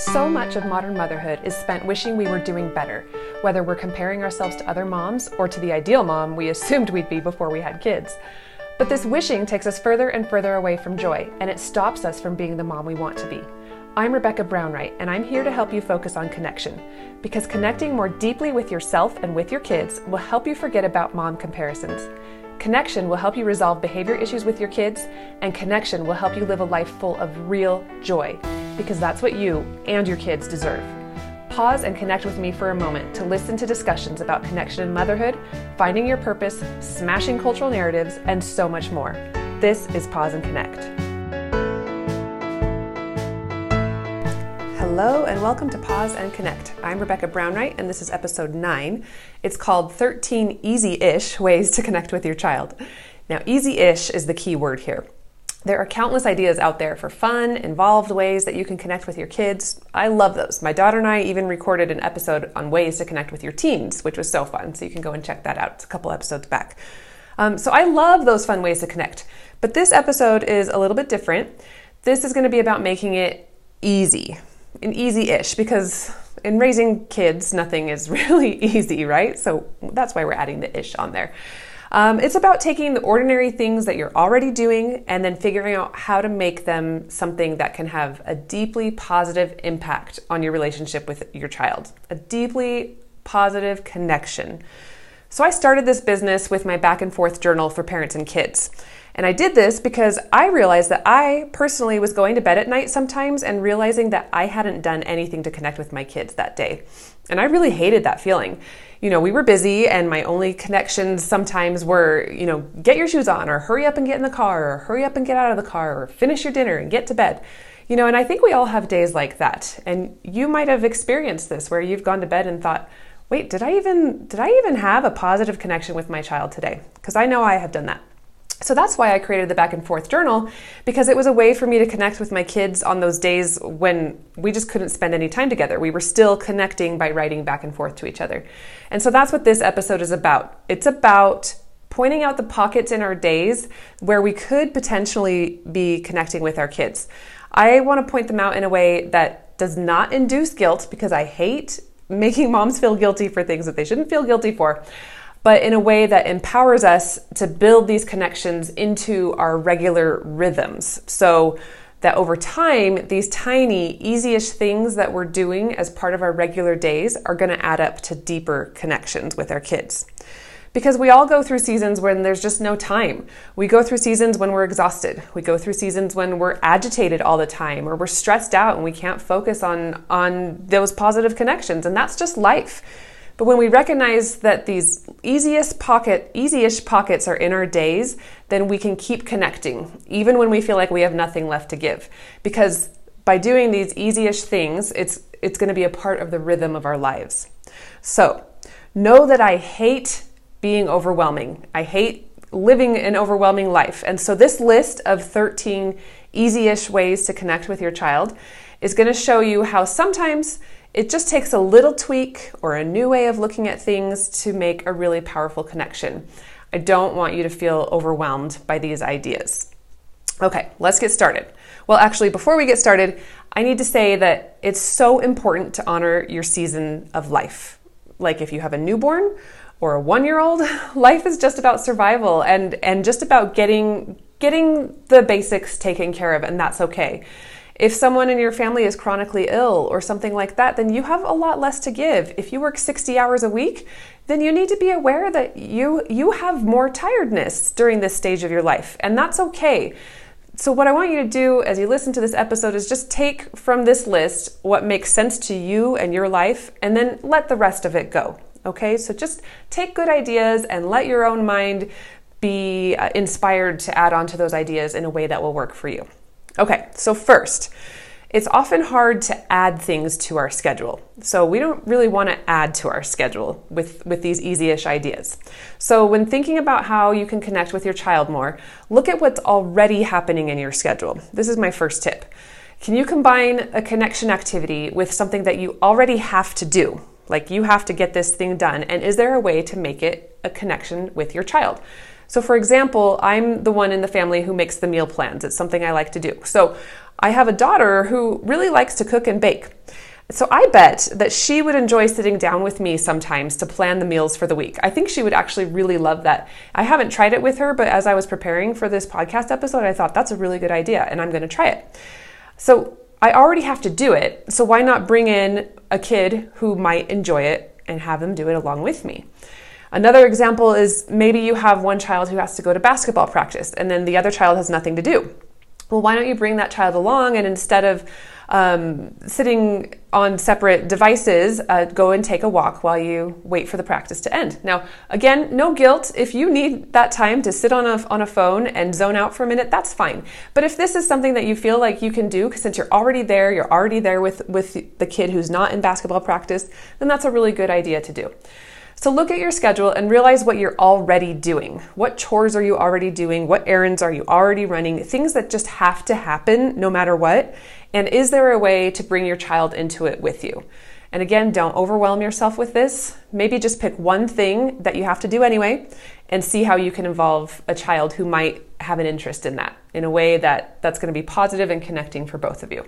So much of modern motherhood is spent wishing we were doing better, whether we're comparing ourselves to other moms or to the ideal mom we assumed we'd be before we had kids. But this wishing takes us further and further away from joy, and it stops us from being the mom we want to be. I'm Rebecca Brownwright, and I'm here to help you focus on connection. Because connecting more deeply with yourself and with your kids will help you forget about mom comparisons. Connection will help you resolve behavior issues with your kids, and connection will help you live a life full of real joy, because that's what you and your kids deserve. Pause and connect with me for a moment to listen to discussions about connection in motherhood, finding your purpose, smashing cultural narratives, and so much more. This is Pause and Connect. Hello, and welcome to Pause and Connect. I'm Rebecca Brownwright, and this is episode 9. It's called 13 Easy ish Ways to Connect with Your Child. Now, easy ish is the key word here. There are countless ideas out there for fun, involved ways that you can connect with your kids. I love those. My daughter and I even recorded an episode on ways to connect with your teens, which was so fun. So you can go and check that out. It's a couple episodes back. Um, so I love those fun ways to connect. But this episode is a little bit different. This is going to be about making it easy an easy-ish because in raising kids, nothing is really easy, right? So that's why we're adding the ish on there. Um, it's about taking the ordinary things that you're already doing and then figuring out how to make them something that can have a deeply positive impact on your relationship with your child, a deeply positive connection. So I started this business with my back and forth journal for parents and kids. And I did this because I realized that I personally was going to bed at night sometimes and realizing that I hadn't done anything to connect with my kids that day. And I really hated that feeling. You know, we were busy and my only connections sometimes were, you know, get your shoes on or hurry up and get in the car or hurry up and get out of the car or finish your dinner and get to bed. You know, and I think we all have days like that. And you might have experienced this where you've gone to bed and thought, "Wait, did I even did I even have a positive connection with my child today?" Because I know I have done that. So that's why I created the back and forth journal because it was a way for me to connect with my kids on those days when we just couldn't spend any time together. We were still connecting by writing back and forth to each other. And so that's what this episode is about. It's about pointing out the pockets in our days where we could potentially be connecting with our kids. I want to point them out in a way that does not induce guilt because I hate making moms feel guilty for things that they shouldn't feel guilty for but in a way that empowers us to build these connections into our regular rhythms. So that over time, these tiny, easyish things that we're doing as part of our regular days are going to add up to deeper connections with our kids. Because we all go through seasons when there's just no time. We go through seasons when we're exhausted. We go through seasons when we're agitated all the time or we're stressed out and we can't focus on, on those positive connections. And that's just life. But when we recognize that these easiest pocket, easyish pockets are in our days, then we can keep connecting, even when we feel like we have nothing left to give. Because by doing these easyish things, it's it's going to be a part of the rhythm of our lives. So, know that I hate being overwhelming. I hate living an overwhelming life. And so this list of 13 easy-ish ways to connect with your child is going to show you how sometimes it just takes a little tweak or a new way of looking at things to make a really powerful connection. I don't want you to feel overwhelmed by these ideas. Okay, let's get started. Well, actually, before we get started, I need to say that it's so important to honor your season of life. Like if you have a newborn or a 1-year-old, life is just about survival and and just about getting getting the basics taken care of and that's okay. If someone in your family is chronically ill or something like that, then you have a lot less to give. If you work 60 hours a week, then you need to be aware that you you have more tiredness during this stage of your life, and that's okay. So what I want you to do as you listen to this episode is just take from this list what makes sense to you and your life and then let the rest of it go. Okay? So just take good ideas and let your own mind be uh, inspired to add on to those ideas in a way that will work for you. Okay, so first, it's often hard to add things to our schedule. So we don't really want to add to our schedule with, with these easy-ish ideas. So when thinking about how you can connect with your child more, look at what's already happening in your schedule. This is my first tip. Can you combine a connection activity with something that you already have to do? Like you have to get this thing done, and is there a way to make it a connection with your child? So, for example, I'm the one in the family who makes the meal plans. It's something I like to do. So, I have a daughter who really likes to cook and bake. So I bet that she would enjoy sitting down with me sometimes to plan the meals for the week. I think she would actually really love that. I haven't tried it with her, but as I was preparing for this podcast episode, I thought that's a really good idea and I'm going to try it. So I already have to do it. So why not bring in a kid who might enjoy it and have them do it along with me? Another example is maybe you have one child who has to go to basketball practice and then the other child has nothing to do. Well, why don't you bring that child along and instead of um, sitting on separate devices, uh, go and take a walk while you wait for the practice to end. Now, again, no guilt. If you need that time to sit on a, on a phone and zone out for a minute, that's fine. But if this is something that you feel like you can do, since you're already there, you're already there with, with the kid who's not in basketball practice, then that's a really good idea to do. So look at your schedule and realize what you're already doing. What chores are you already doing? What errands are you already running? Things that just have to happen no matter what. And is there a way to bring your child into it with you? And again, don't overwhelm yourself with this. Maybe just pick one thing that you have to do anyway and see how you can involve a child who might have an interest in that in a way that that's going to be positive and connecting for both of you.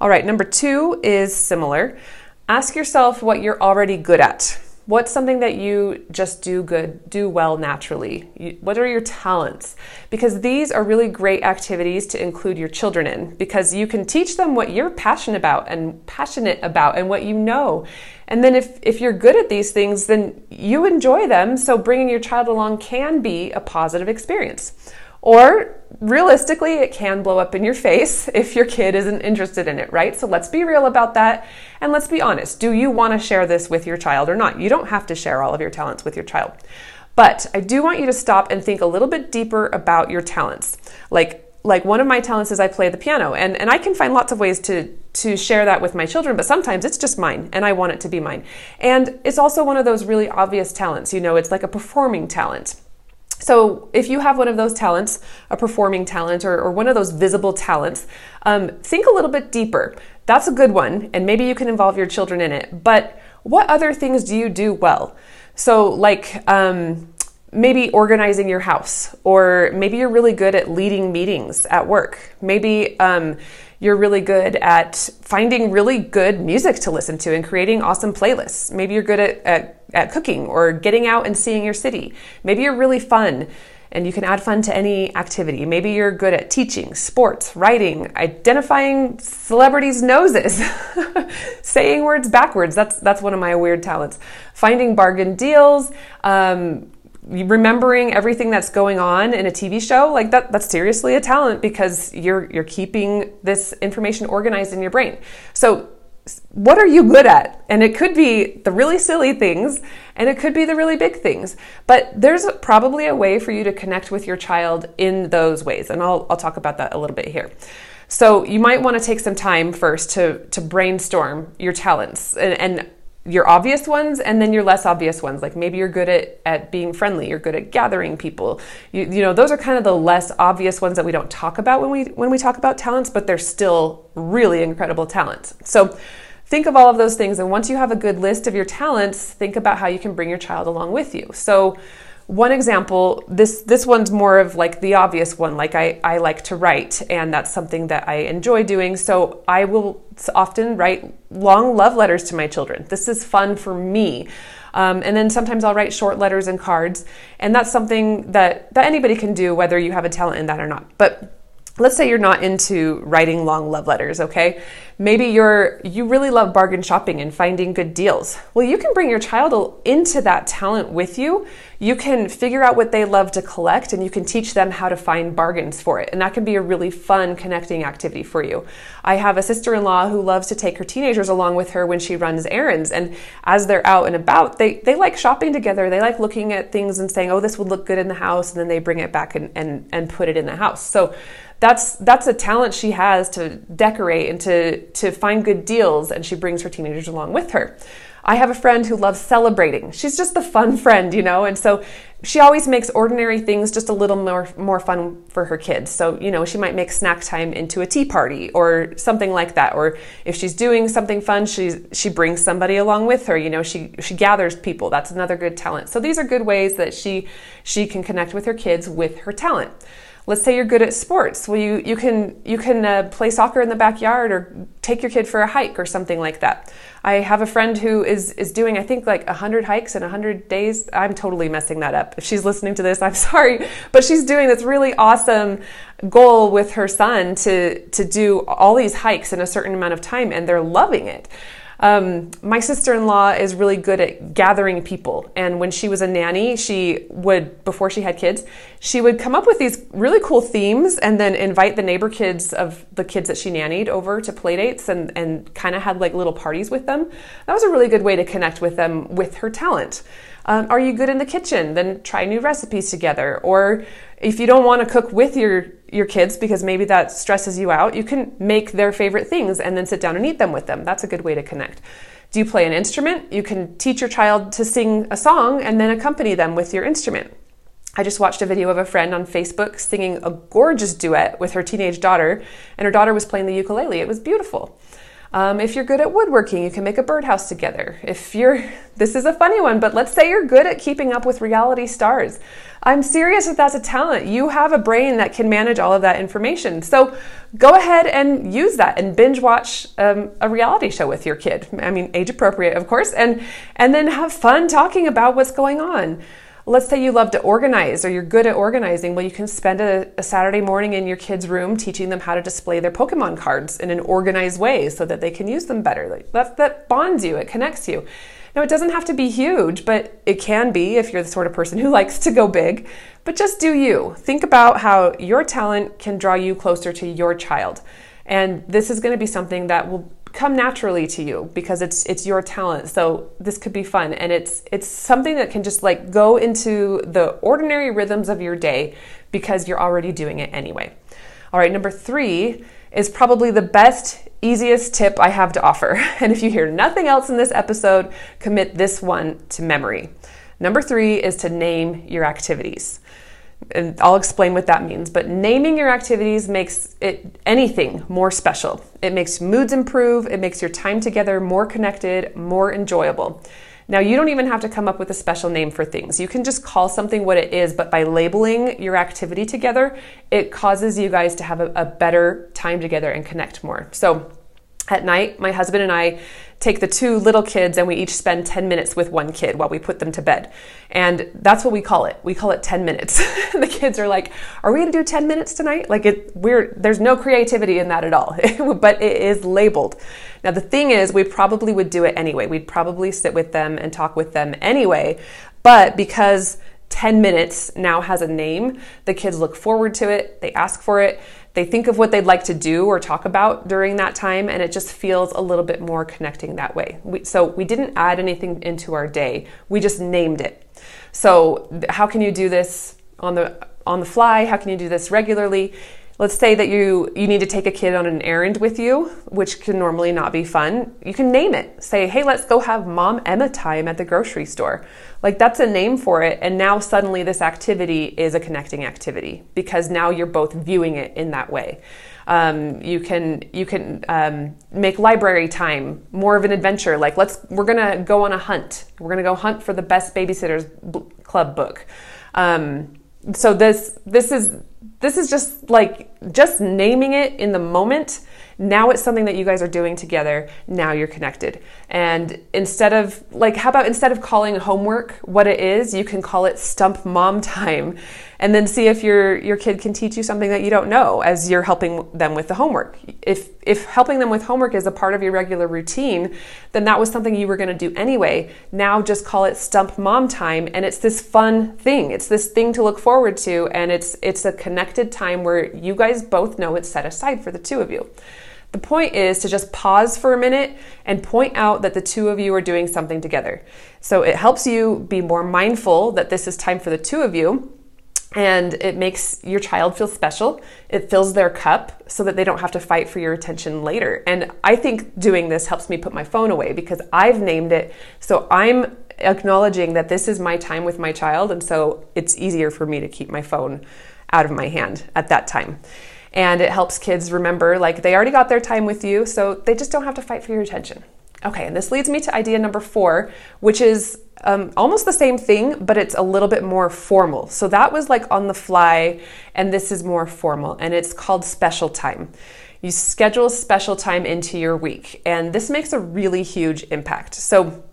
All right, number 2 is similar. Ask yourself what you're already good at. What's something that you just do good, do well naturally? What are your talents? Because these are really great activities to include your children in because you can teach them what you're passionate about and passionate about and what you know. And then if, if you're good at these things, then you enjoy them. So bringing your child along can be a positive experience. Or realistically, it can blow up in your face if your kid isn't interested in it, right? So let's be real about that and let's be honest. Do you want to share this with your child or not? You don't have to share all of your talents with your child. But I do want you to stop and think a little bit deeper about your talents. Like like one of my talents is I play the piano and, and I can find lots of ways to to share that with my children, but sometimes it's just mine and I want it to be mine. And it's also one of those really obvious talents, you know, it's like a performing talent. So, if you have one of those talents, a performing talent, or, or one of those visible talents, um, think a little bit deeper. That's a good one, and maybe you can involve your children in it. But what other things do you do well? So, like um, maybe organizing your house, or maybe you're really good at leading meetings at work. Maybe um, you're really good at finding really good music to listen to and creating awesome playlists. Maybe you're good at, at, at cooking or getting out and seeing your city. Maybe you're really fun and you can add fun to any activity. Maybe you're good at teaching, sports, writing, identifying celebrities' noses, saying words backwards. That's that's one of my weird talents. Finding bargain deals, um, remembering everything that's going on in a TV show, like that that's seriously a talent because you're you're keeping this information organized in your brain. So what are you good at? And it could be the really silly things and it could be the really big things. But there's probably a way for you to connect with your child in those ways. And I'll, I'll talk about that a little bit here. So you might want to take some time first to, to brainstorm your talents and, and your obvious ones and then your less obvious ones. Like maybe you're good at, at being friendly you're good at gathering people. You, you know those are kind of the less obvious ones that we don't talk about when we when we talk about talents but they're still really incredible talents. So think of all of those things and once you have a good list of your talents think about how you can bring your child along with you. So one example this this one's more of like the obvious one like I, I like to write and that's something that i enjoy doing. So i will often write long love letters to my children. This is fun for me. Um, and then sometimes i'll write short letters and cards and that's something that that anybody can do whether you have a talent in that or not. But let's say you're not into writing long love letters okay? Maybe you're you really love bargain shopping and finding good deals. Well you can bring your child into that talent with you. You can figure out what they love to collect and you can teach them how to find bargains for it. And that can be a really fun connecting activity for you. I have a sister-in-law who loves to take her teenagers along with her when she runs errands. And as they're out and about they, they like shopping together. They like looking at things and saying oh this would look good in the house. And then they bring it back and, and, and put it in the house. So that's that's a talent she has to decorate and to to find good deals and she brings her teenagers along with her. I have a friend who loves celebrating. She's just the fun friend, you know, and so she always makes ordinary things just a little more more fun for her kids. So, you know, she might make snack time into a tea party or something like that. Or if she's doing something fun, she she brings somebody along with her. You know, she she gathers people. That's another good talent. So these are good ways that she she can connect with her kids with her talent. Let's say you're good at sports. Well, you, you can, you can uh, play soccer in the backyard or take your kid for a hike or something like that. I have a friend who is, is doing, I think, like 100 hikes in 100 days. I'm totally messing that up. If she's listening to this, I'm sorry. But she's doing this really awesome goal with her son to, to do all these hikes in a certain amount of time, and they're loving it. Um, my sister in law is really good at gathering people. And when she was a nanny, she would, before she had kids, she would come up with these really cool themes and then invite the neighbor kids of the kids that she nannied over to play dates and, and kind of had like little parties with them. That was a really good way to connect with them with her talent. Um, are you good in the kitchen? Then try new recipes together. Or if you don't want to cook with your your kids because maybe that stresses you out, you can make their favorite things and then sit down and eat them with them. That's a good way to connect. Do you play an instrument? You can teach your child to sing a song and then accompany them with your instrument. I just watched a video of a friend on Facebook singing a gorgeous duet with her teenage daughter, and her daughter was playing the ukulele. It was beautiful. Um, if you're good at woodworking, you can make a birdhouse together. If you're, this is a funny one, but let's say you're good at keeping up with reality stars. I'm serious if that's a talent. You have a brain that can manage all of that information. So go ahead and use that and binge watch um, a reality show with your kid. I mean, age appropriate, of course, and and then have fun talking about what's going on let's say you love to organize or you're good at organizing. Well, you can spend a, a, Saturday morning in your kids' room teaching them how to display their Pokemon cards in an organized way so that they can use them better. Like that, that bonds you, it connects you. Now, it doesn't have to be huge, but it can be if you're the sort of person who likes to go big. But just do you. Think about how your talent can draw you closer to your child. And this is going to be something that will come naturally to you because it's it's your talent. So this could be fun and it's it's something that can just like go into the ordinary rhythms of your day because you're already doing it anyway. All right, number 3 is probably the best easiest tip I have to offer. And if you hear nothing else in this episode, commit this one to memory. Number 3 is to name your activities and I'll explain what that means. But naming your activities makes it anything more special. It makes moods improve, it makes your time together more connected, more enjoyable. Now, you don't even have to come up with a special name for things. You can just call something what it is, but by labeling your activity together, it causes you guys to have a, a better time together and connect more. So, at night, my husband and I take the two little kids and we each spend 10 minutes with one kid while we put them to bed. And that's what we call it. We call it 10 minutes. the kids are like, "Are we going to do 10 minutes tonight?" Like it we're there's no creativity in that at all. but it is labeled. Now the thing is, we probably would do it anyway. We'd probably sit with them and talk with them anyway. But because 10 minutes now has a name, the kids look forward to it, they ask for it they think of what they'd like to do or talk about during that time, and it just feels a little bit more connecting that way. We, so we didn't add anything into our day, we just named it. So, how can you do this on the on the fly? How can you do this regularly? let's say that you you need to take a kid on an errand with you which can normally not be fun you can name it say hey let's go have mom emma time at the grocery store like that's a name for it and now suddenly this activity is a connecting activity because now you're both viewing it in that way. Um, you can you can um, make library time more of an adventure. Like let's we're gonna go on a hunt. We're gonna go hunt for the best babysitters club book. Um, so this this is this is just like just naming it in the moment now it's something that you guys are doing together. Now you're connected. And instead of like how about instead of calling homework what it is you can call it stump mom time and then see if your your kid can teach you something that you don't know as you're helping them with the homework. If if helping them with homework is a part of your regular routine then that was something you were going to do anyway. Now just call it stump mom time and it's this fun thing. It's this thing to look forward to and it's it's a connected time where you guys both know it's set aside for the two of you the point is to just pause for a minute and point out that the two of you are doing something together. So it helps you be more mindful that this is time for the two of you. And it makes your child feel special. It fills their cup so that they don't have to fight for your attention later. And I think doing this helps me put my phone away because I've named it. So I'm acknowledging that this is my time with my child. And so it's easier for me to keep my phone out of my hand at that time and it helps kids remember like they already got their time with you, so they just don't have to fight for your attention. Okay, and this leads me to idea number four, which is um, almost the same thing, but it's a little bit more formal. So that was like on the fly, and this is more formal, and it's called special time. You schedule special time into your week, and this makes a really huge impact. So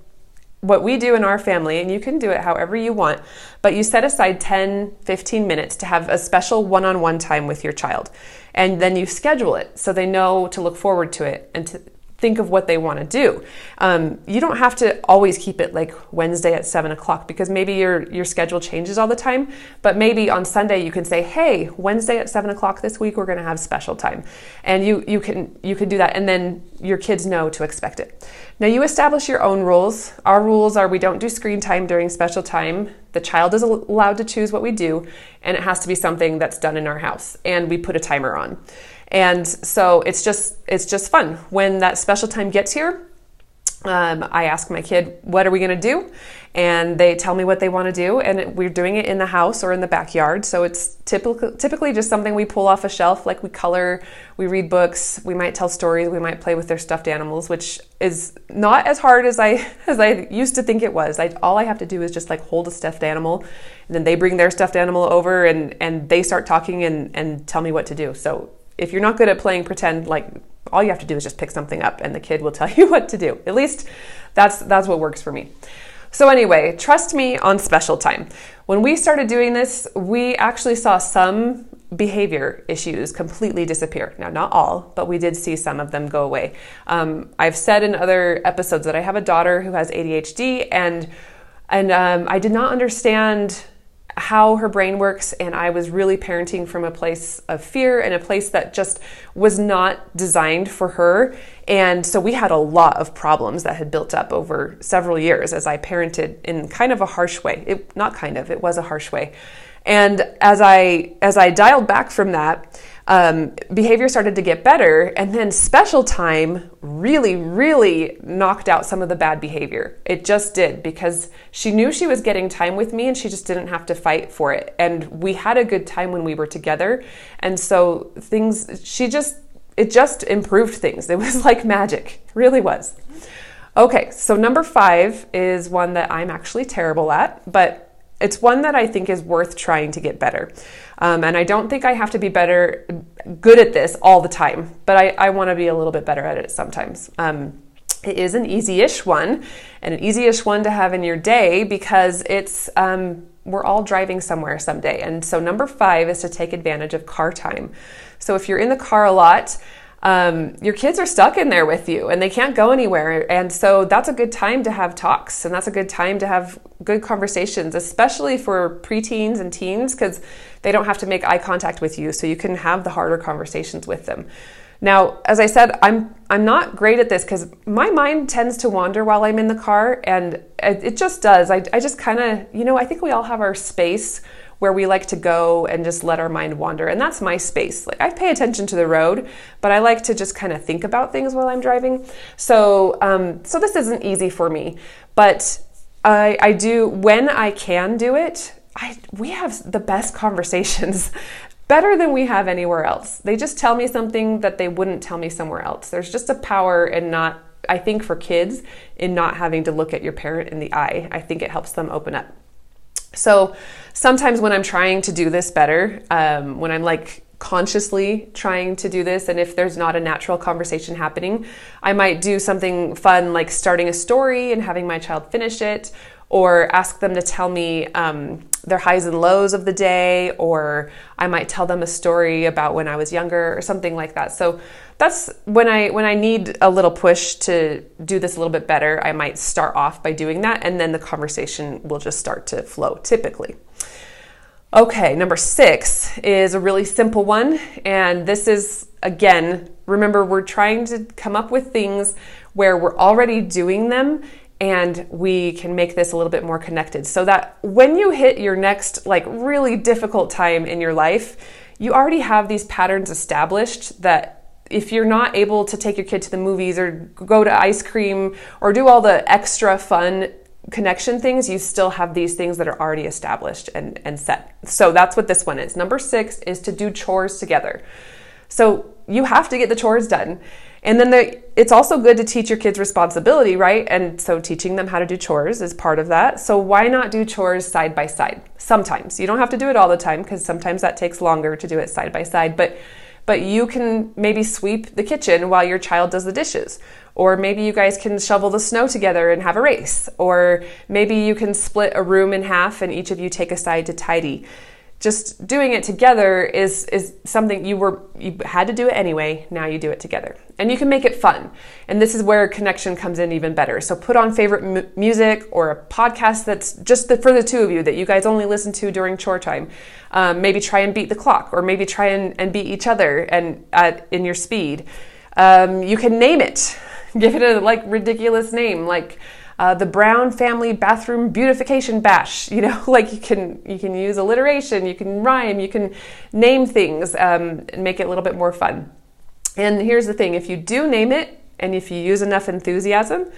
what we do in our family, and you can do it however you want, but you set aside 10, 15 minutes to have a special one on one time with your child. And then you schedule it so they know to look forward to it and to think of what they want to do. Um, you don't have to always keep it like Wednesday at seven o'clock because maybe your your schedule changes all the time. But maybe on Sunday you can say, "Hey, Wednesday at seven o'clock this week we're going to have special time," and you you can you can do that, and then your kids know to expect it. Now you establish your own rules. Our rules are we don't do screen time during special time. The child is allowed to choose what we do, and it has to be something that's done in our house, and we put a timer on. And so it's just it's just fun. When that special time gets here, um, I ask my kid, "What are we going to do?" And they tell me what they want to do, and we're doing it in the house or in the backyard. So it's typically typically just something we pull off a shelf, like we color, we read books, we might tell stories, we might play with their stuffed animals, which is not as hard as I as I used to think it was. I, all I have to do is just like hold a stuffed animal, and then they bring their stuffed animal over, and and they start talking and and tell me what to do. So if you're not good at playing pretend, like all you have to do is just pick something up and the kid will tell you what to do. At least that's that's what works for me. So anyway, trust me on special time. When we started doing this, we actually saw some behavior issues completely disappear. Now, not all, but we did see some of them go away. Um, I've said in other episodes that I have a daughter who has ADHD, and and um, I did not understand how her brain works, and I was really parenting from a place of fear and a place that just was not designed for her. And so we had a lot of problems that had built up over several years as I parented in kind of a harsh way. It, not kind of, it was a harsh way. And as I as I dialed back from that, um, behavior started to get better, and then special time really, really knocked out some of the bad behavior. It just did because she knew she was getting time with me and she just didn't have to fight for it. And we had a good time when we were together. And so things, she just, it just improved things. It was like magic, it really was. Okay, so number five is one that I'm actually terrible at, but it's one that I think is worth trying to get better. Um, and I don't think I have to be better, good at this all the time, but I, I want to be a little bit better at it sometimes. Um, it is an easy ish one, and an easy ish one to have in your day because it's, um, we're all driving somewhere someday. And so, number five is to take advantage of car time. So, if you're in the car a lot, um, your kids are stuck in there with you and they can't go anywhere. And so that's a good time to have talks and that's a good time to have good conversations, especially for preteens and teens, because they don't have to make eye contact with you. So you can have the harder conversations with them. Now, as I said, I'm I'm not great at this because my mind tends to wander while I'm in the car, and it, it just does. I, I just kind of, you know, I think we all have our space where we like to go and just let our mind wander. And that's my space. Like I pay attention to the road, but I like to just kind of think about things while I'm driving. So, um, so this isn't easy for me, but I, I do when I can do it. I, we have the best conversations better than we have anywhere else. They just tell me something that they wouldn't tell me somewhere else. There's just a power in not, I think, for kids, in not having to look at your parent in the eye. I think it helps them open up. So sometimes when I'm trying to do this better, um, when I'm like consciously trying to do this, and if there's not a natural conversation happening, I might do something fun like starting a story and having my child finish it, or ask them to tell me um, their highs and lows of the day, or I might tell them a story about when I was younger or something like that. So that's when I when I need a little push to do this a little bit better, I might start off by doing that and then the conversation will just start to flow typically. Okay, number 6 is a really simple one and this is again, remember we're trying to come up with things where we're already doing them and we can make this a little bit more connected so that when you hit your next like really difficult time in your life you already have these patterns established that if you're not able to take your kid to the movies or go to ice cream or do all the extra fun connection things, you still have these things that are already established and, and set. So that's what this one is. Number six is to do chores together. So you have to get the chores done. And then the, it's also good to teach your kids responsibility, right? And so teaching them how to do chores is part of that. So why not do chores side by side? Sometimes. You don't have to do it all the time because sometimes that takes longer to do it side by side, but but you can maybe sweep the kitchen while your child does the dishes. Or maybe you guys can shovel the snow together and have a race. Or maybe you can split a room in half and each of you take a side to tidy just doing it together is is something you were you had to do it anyway. Now you do it together. And you can make it fun. And this is where connection comes in even better. So put on favorite m- music or a podcast that's just the, for the two of you that you guys only listen to during chore time. Um, maybe try and beat the clock or maybe try and, and beat each other and at, in your speed. Um, you can name it. Give it a like ridiculous name. Like uh, the Brown family bathroom beautification bash. You know, like you can you can use alliteration, you can rhyme, you can name things um, and make it a little bit more fun. And here's the thing: if you do name it and if you use enough enthusiasm,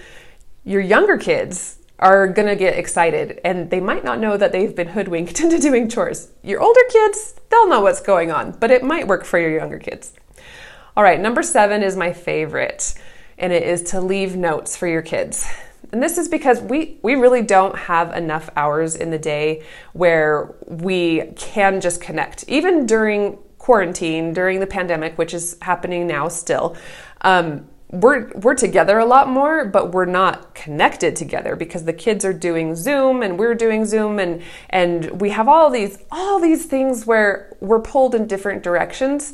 your younger kids are to get excited and they might not know that they've been hoodwinked into doing chores. Your older kids, they'll know what's going on, but it might work for your younger kids. All right, number seven is my favorite, and it is to leave notes for your kids. And this is because we, we really don't have enough hours in the day where we can just connect. Even during quarantine, during the pandemic, which is happening now still, um, we're we're together a lot more, but we're not connected together because the kids are doing Zoom and we're doing Zoom and and we have all these all these things where we're pulled in different directions.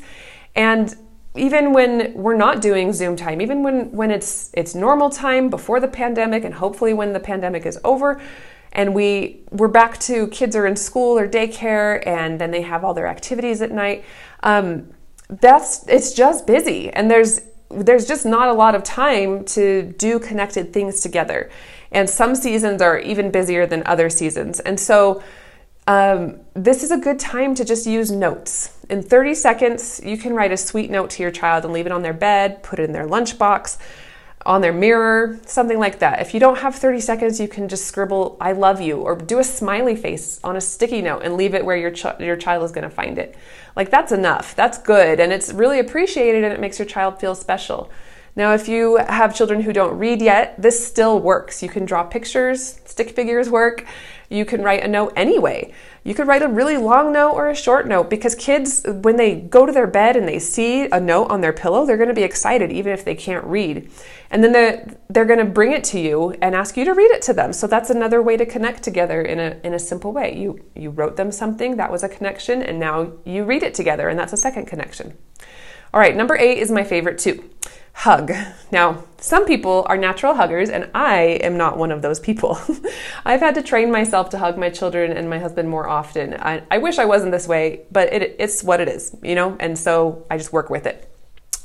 And even when we're not doing Zoom time, even when, when it's it's normal time before the pandemic, and hopefully when the pandemic is over, and we we're back to kids are in school or daycare, and then they have all their activities at night. Um, that's it's just busy, and there's there's just not a lot of time to do connected things together. And some seasons are even busier than other seasons, and so um, this is a good time to just use notes. In 30 seconds, you can write a sweet note to your child and leave it on their bed, put it in their lunchbox, on their mirror, something like that. If you don't have 30 seconds, you can just scribble "I love you" or do a smiley face on a sticky note and leave it where your ch- your child is going to find it. Like that's enough. That's good and it's really appreciated and it makes your child feel special. Now, if you have children who don't read yet, this still works. You can draw pictures, stick figures work. You can write a note anyway. You could write a really long note or a short note because kids, when they go to their bed and they see a note on their pillow, they're going to be excited even if they can't read. And then they're, they're going to bring it to you and ask you to read it to them. So that's another way to connect together in a, in a simple way. You, you wrote them something, that was a connection, and now you read it together, and that's a second connection. All right, number eight is my favorite too hug. Now, some people are natural huggers, and I am not one of those people. I've had to train myself to hug my children and my husband more often. I, I wish I wasn't this way, but it, it's what it is, you know, and so I just work with it.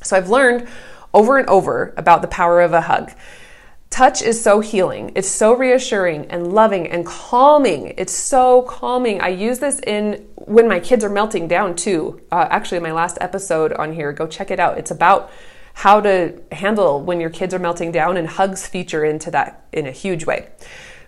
So I've learned over and over about the power of a hug. Touch is so healing. It's so reassuring and loving and calming. It's so calming. I use this in when my kids are melting down too. Uh, actually, my last episode on here, go check it out. It's about how to handle when your kids are melting down, and hugs feature into that in a huge way.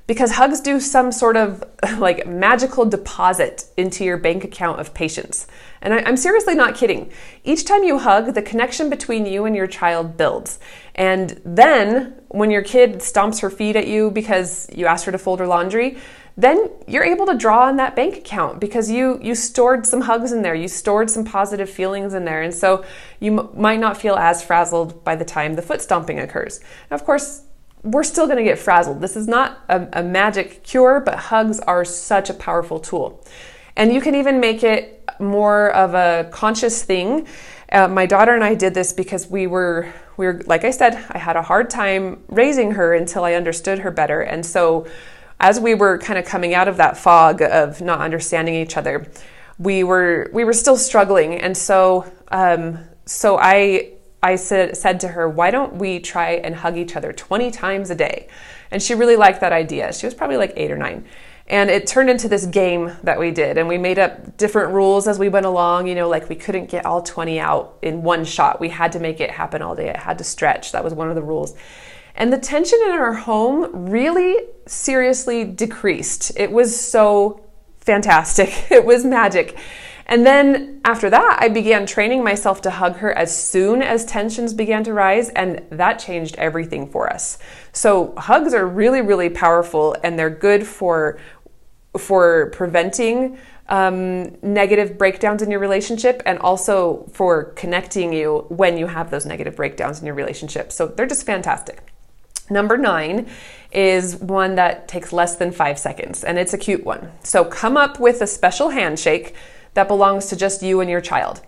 Because hugs do some sort of like magical deposit into your bank account of patience. And I, am seriously not kidding. Each time you hug, the connection between you and your child builds. And then when your kid stomps her feet at you because you asked her to fold her laundry, then you're able to draw on that bank account because you you stored some hugs in there. You stored some positive feelings in there. And so you m- might not feel as frazzled by the time the foot stomping occurs. Now, of course we're still going to get frazzled. This is not a, a magic cure but hugs are such a powerful tool. And you can even make it more of a conscious thing. Uh, my daughter and i did this because we were we were like i said i had a hard time raising her until i understood her better. And so as we were kind of coming out of that fog of not understanding each other, we were we were still struggling, and so um, so I I said said to her, why don't we try and hug each other 20 times a day? And she really liked that idea. She was probably like eight or nine. And it turned into this game that we did. And we made up different rules as we went along. You know, like we couldn't get all 20 out in one shot. We had to make it happen all day. It had to stretch. That was one of the rules. And the tension in our home really seriously decreased. It was so fantastic. It was magic. And then after that, I began training myself to hug her as soon as tensions began to rise, and that changed everything for us. So hugs are really, really powerful, and they're good for for preventing um, negative breakdowns in your relationship and also for connecting you when you have those negative breakdowns in your relationship. So they're just fantastic. Number nine is one that takes less than five seconds, and it's a cute one. So come up with a special handshake that belongs to just you and your child.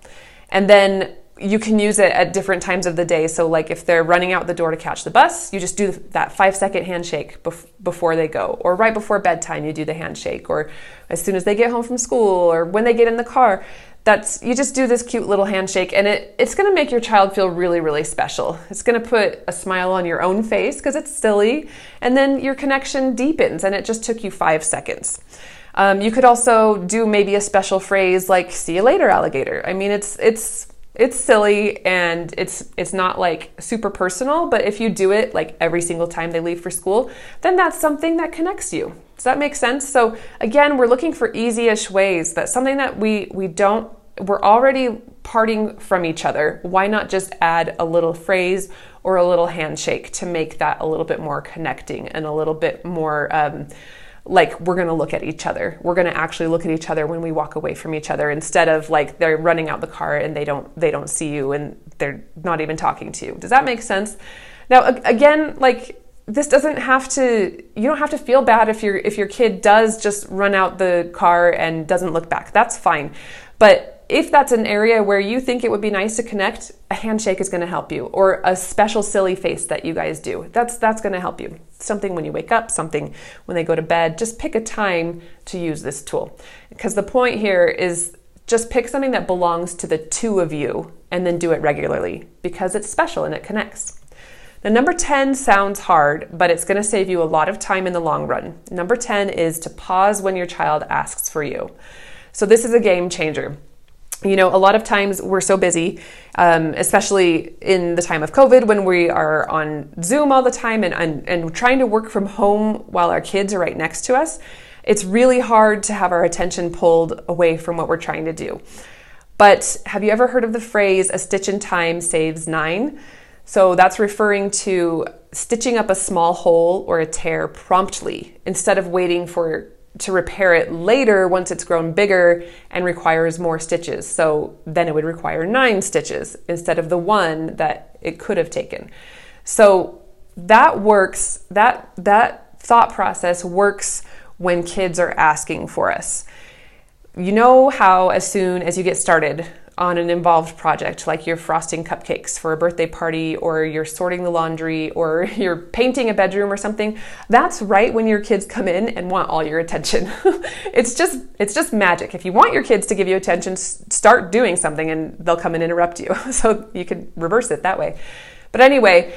And then you can use it at different times of the day. So, like if they're running out the door to catch the bus, you just do that five second handshake bef- before they go, or right before bedtime, you do the handshake, or as soon as they get home from school, or when they get in the car. That's you just do this cute little handshake, and it, it's gonna make your child feel really, really special. It's gonna put a smile on your own face because it's silly, and then your connection deepens, and it just took you five seconds. Um, you could also do maybe a special phrase like "See you later, alligator." I mean, it's it's it's silly and it's it's not like super personal but if you do it like every single time they leave for school then that's something that connects you does that make sense so again we're looking for easy-ish ways that something that we we don't we're already parting from each other why not just add a little phrase or a little handshake to make that a little bit more connecting and a little bit more um, like we're going to look at each other. We're going to actually look at each other when we walk away from each other instead of like they're running out the car and they don't they don't see you and they're not even talking to you. Does that make sense? Now again, like this doesn't have to you don't have to feel bad if your if your kid does just run out the car and doesn't look back. That's fine. But if that's an area where you think it would be nice to connect, a handshake is going to help you, or a special silly face that you guys do. That's that's going to help you. Something when you wake up, something when they go to bed. Just pick a time to use this tool, because the point here is just pick something that belongs to the two of you, and then do it regularly because it's special and it connects. Now, number 10 sounds hard, but it's going to save you a lot of time in the long run. Number 10 is to pause when your child asks for you. So, this is a game changer you know, a lot of times we're so busy, um, especially in the time of COVID when we are on Zoom all the time and, and, and trying to work from home while our kids are right next to us. It's really hard to have our attention pulled away from what we're trying to do. But have you ever heard of the phrase, a stitch in time saves nine? So that's referring to stitching up a small hole or a tear promptly instead of waiting for to repair it later once it's grown bigger and requires more stitches. So then it would require nine stitches instead of the one that it could have taken. So that works, that, that thought process works when kids are asking for us. You know how, as soon as you get started, on an involved project like you're frosting cupcakes for a birthday party or you're sorting the laundry or you're painting a bedroom or something that's right when your kids come in and want all your attention. It's just it's just magic. If you want your kids to give you attention start doing something and they'll come and interrupt you. So you could reverse it that way. But anyway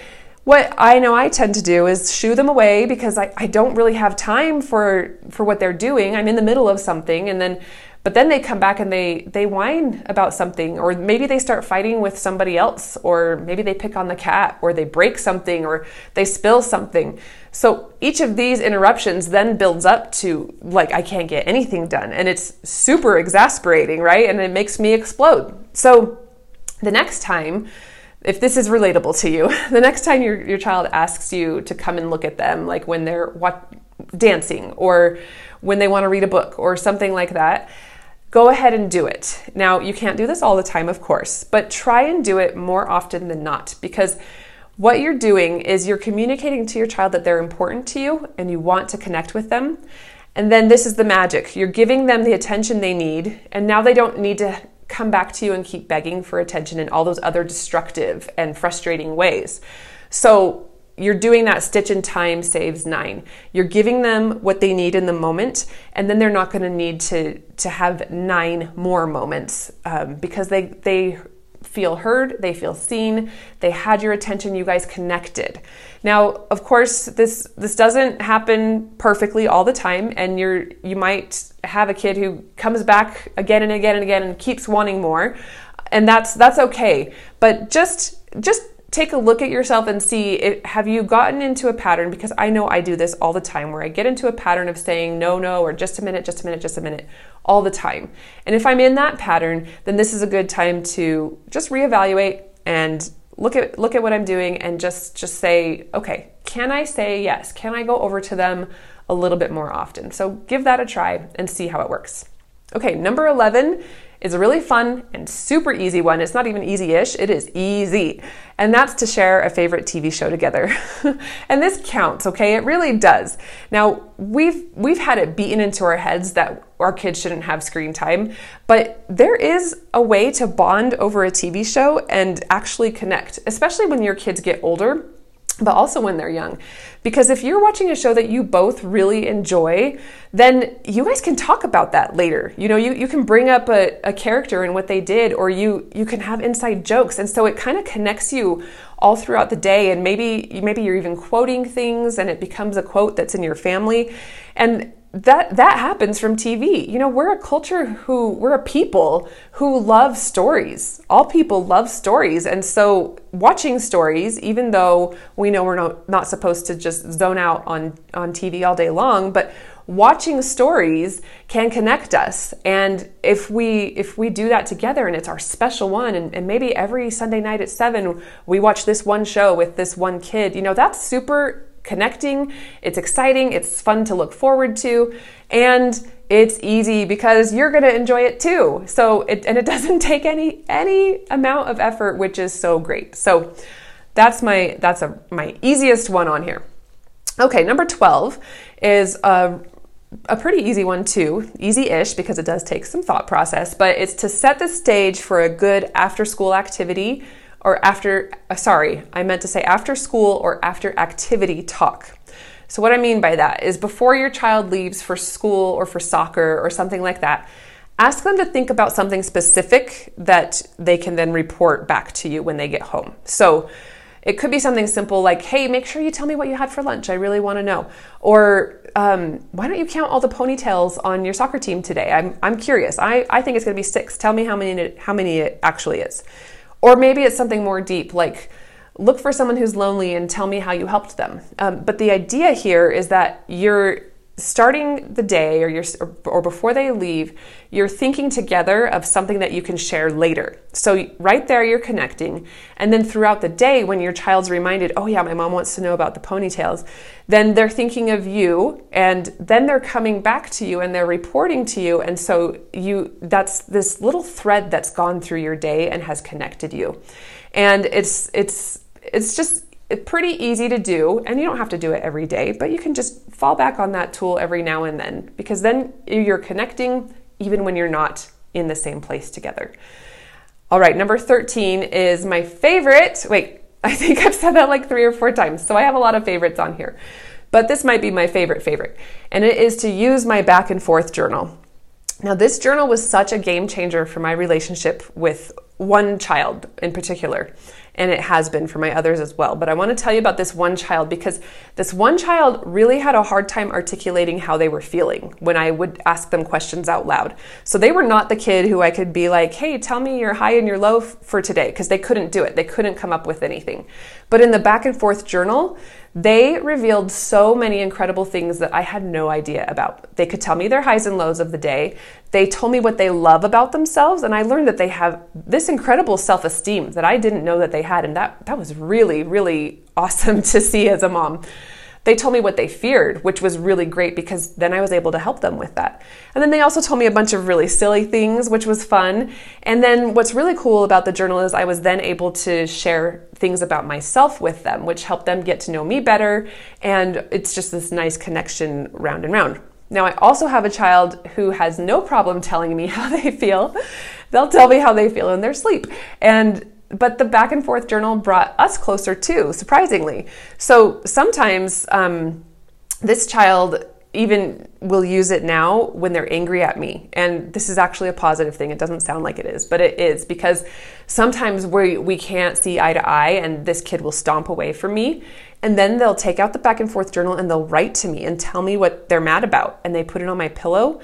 what I know I tend to do is shoo them away because I, I don't really have time for for what they're doing. I'm in the middle of something and then but then they come back and they they whine about something or maybe they start fighting with somebody else or maybe they pick on the cat or they break something or they spill something. So each of these interruptions then builds up to like i can't get anything done. And it's super exasperating right? And it makes me explode. So the next time if this is relatable to you the next time your, your child asks you to come and look at them like when they're what, dancing or when they want to read a book or something like that go ahead and do it. Now, you can't do this all the time, of course, but try and do it more often than not because what you're doing is you're communicating to your child that they're important to you and you want to connect with them. And then this is the magic. You're giving them the attention they need, and now they don't need to come back to you and keep begging for attention in all those other destructive and frustrating ways. So, you're doing that stitch in time saves nine. You're giving them what they need in the moment, and then they're not going to need to to have nine more moments um, because they they feel heard, they feel seen, they had your attention, you guys connected. Now, of course, this this doesn't happen perfectly all the time, and you're you might have a kid who comes back again and again and again and keeps wanting more, and that's that's okay. But just just take a look at yourself and see if, have you gotten into a pattern because I know I do this all the time where I get into a pattern of saying no no or just a minute just a minute just a minute all the time. And if I'm in that pattern, then this is a good time to just reevaluate and look at look at what I'm doing and just just say, okay, can I say yes? Can I go over to them a little bit more often? So give that a try and see how it works. Okay, number 11 is a really fun and super easy one. It's not even easy ish, it is easy. And that's to share a favorite TV show together. and this counts, okay? It really does. Now, we've we've had it beaten into our heads that our kids shouldn't have screen time, but there is a way to bond over a TV show and actually connect, especially when your kids get older but also when they're young. Because if you're watching a show that you both really enjoy, then you guys can talk about that later. You know, you, you can bring up a, a character and what they did, or you you can have inside jokes. And so it kind of connects you all throughout the day. And maybe maybe you're even quoting things and it becomes a quote that's in your family. And that that happens from TV. You know, we're a culture who we're a people who love stories. All people love stories. And so watching stories, even though we know we're not, not supposed to just zone out on, on TV all day long, but watching stories can connect us. And if we if we do that together and it's our special one, and, and maybe every Sunday night at seven we watch this one show with this one kid, you know, that's super connecting, it's exciting, it's fun to look forward to, and it's easy because you're going to enjoy it too. So it and it doesn't take any any amount of effort, which is so great. So that's my that's a my easiest one on here. Okay, number 12 is a a pretty easy one too, easy-ish because it does take some thought process, but it's to set the stage for a good after school activity or after, uh, sorry, I meant to say after school or after activity talk. So, what I mean by that is before your child leaves for school or for soccer or something like that, ask them to think about something specific that they can then report back to you when they get home. So, it could be something simple like, hey, make sure you tell me what you had for lunch. I really want to know. Or um, why don't you count all the ponytails on your soccer team today? I'm, I'm curious. I, I think it's going to be six. Tell me how many, how many it actually is. Or maybe it's something more deep, like look for someone who's lonely and tell me how you helped them. Um, but the idea here is that you're starting the day or, you're, or before they leave, you're thinking together of something that you can share later. So right there, you're connecting. And then throughout the day, when your child's reminded, oh yeah, my mom wants to know about the ponytails, then they're thinking of you and then they're coming back to you and they're reporting to you. And so you, that's this little thread that's gone through your day and has connected you. And it's, it's, it's just pretty easy to do, and you don't have to do it every day, but you can just fall back on that tool every now and then because then you're connecting even when you're not in the same place together. All right, number 13 is my favorite. Wait, I think I've said that like three or four times, so I have a lot of favorites on here. But this might be my favorite favorite, and it is to use my back and forth journal. Now, this journal was such a game changer for my relationship with one child in particular and it has been for my others as well. But I want to tell you about this one child because this one child really had a hard time articulating how they were feeling when I would ask them questions out loud. So they were not the kid who I could be like, hey, tell me your high and your low for today, because they couldn't do it. They couldn't come up with anything. But in the back and forth journal, they revealed so many incredible things that I had no idea about. They could tell me their highs and lows of the day. They told me what they love about themselves, and I learned that they have this incredible self esteem that I didn't know that they had. And that, that was really, really awesome to see as a mom. They told me what they feared, which was really great because then I was able to help them with that. And then they also told me a bunch of really silly things, which was fun. And then what's really cool about the journal is I was then able to share things about myself with them, which helped them get to know me better. And it's just this nice connection round and round. Now, I also have a child who has no problem telling me how they feel. They'll tell me how they feel in their sleep. And but the back and forth journal brought us closer too, surprisingly. So sometimes um, this child even will use it now when they're angry at me. And this is actually a positive thing. It doesn't sound like it is, but it is because sometimes we, we can't see eye to eye and this kid will stomp away from me. And then they'll take out the back and forth journal and they'll write to me and tell me what they're mad about. And they put it on my pillow.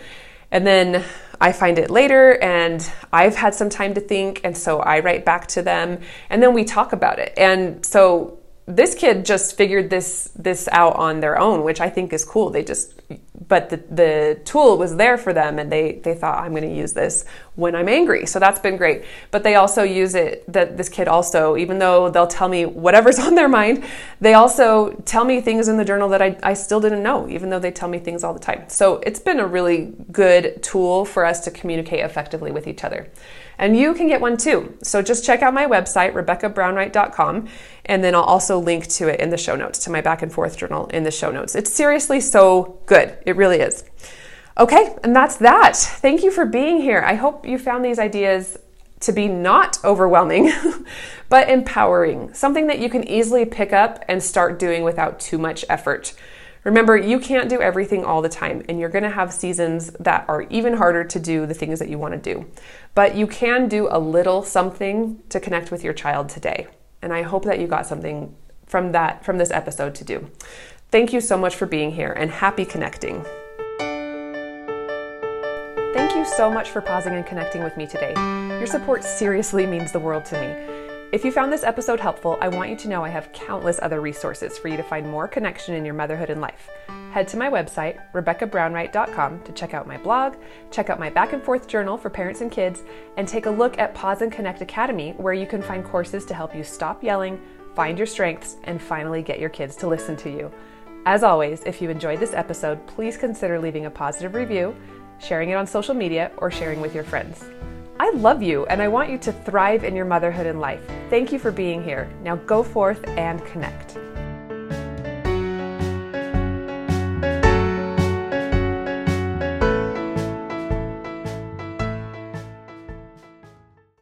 And then I find it later and I've had some time to think. And so I write back to them and then we talk about it. And so this kid just figured this this out on their own, which I think is cool. They just but the, the tool was there for them and they, they thought i'm going to use this when i'm angry. So that's been great. But they also use it that this kid also even though they'll tell me whatever's on their mind they also tell me things in the journal that I, I still didn't know even though they tell me things all the time. So it's been a really good tool for us to communicate effectively with each other and you can get one too. So just check out my website, RebeccaBrownwright.com, and then I'll also link to it in the show notes, to my back and forth journal in the show notes. It's seriously so good. It really is. Okay, and that's that. Thank you for being here. I hope you found these ideas to be not overwhelming, but empowering, something that you can easily pick up and start doing without too much effort. Remember, you can't do everything all the time, and you're going to have seasons that are even harder to do the things that you want to do. But you can do a little something to connect with your child today. And I hope that you got something from that from this episode to do. Thank you so much for being here and happy connecting. Thank you so much for pausing and connecting with me today. Your support seriously means the world to me. If you found this episode helpful, I want you to know I have countless other resources for you to find more connection in your motherhood and life. Head to my website, RebeccaBrownwright.com, to check out my blog, check out my back and forth journal for parents and kids, and take a look at Pause and Connect Academy, where you can find courses to help you stop yelling, find your strengths, and finally get your kids to listen to you. As always, if you enjoyed this episode, please consider leaving a positive review, sharing it on social media, or sharing with your friends. I love you and I want you to thrive in your motherhood and life. Thank you for being here. Now go forth and connect.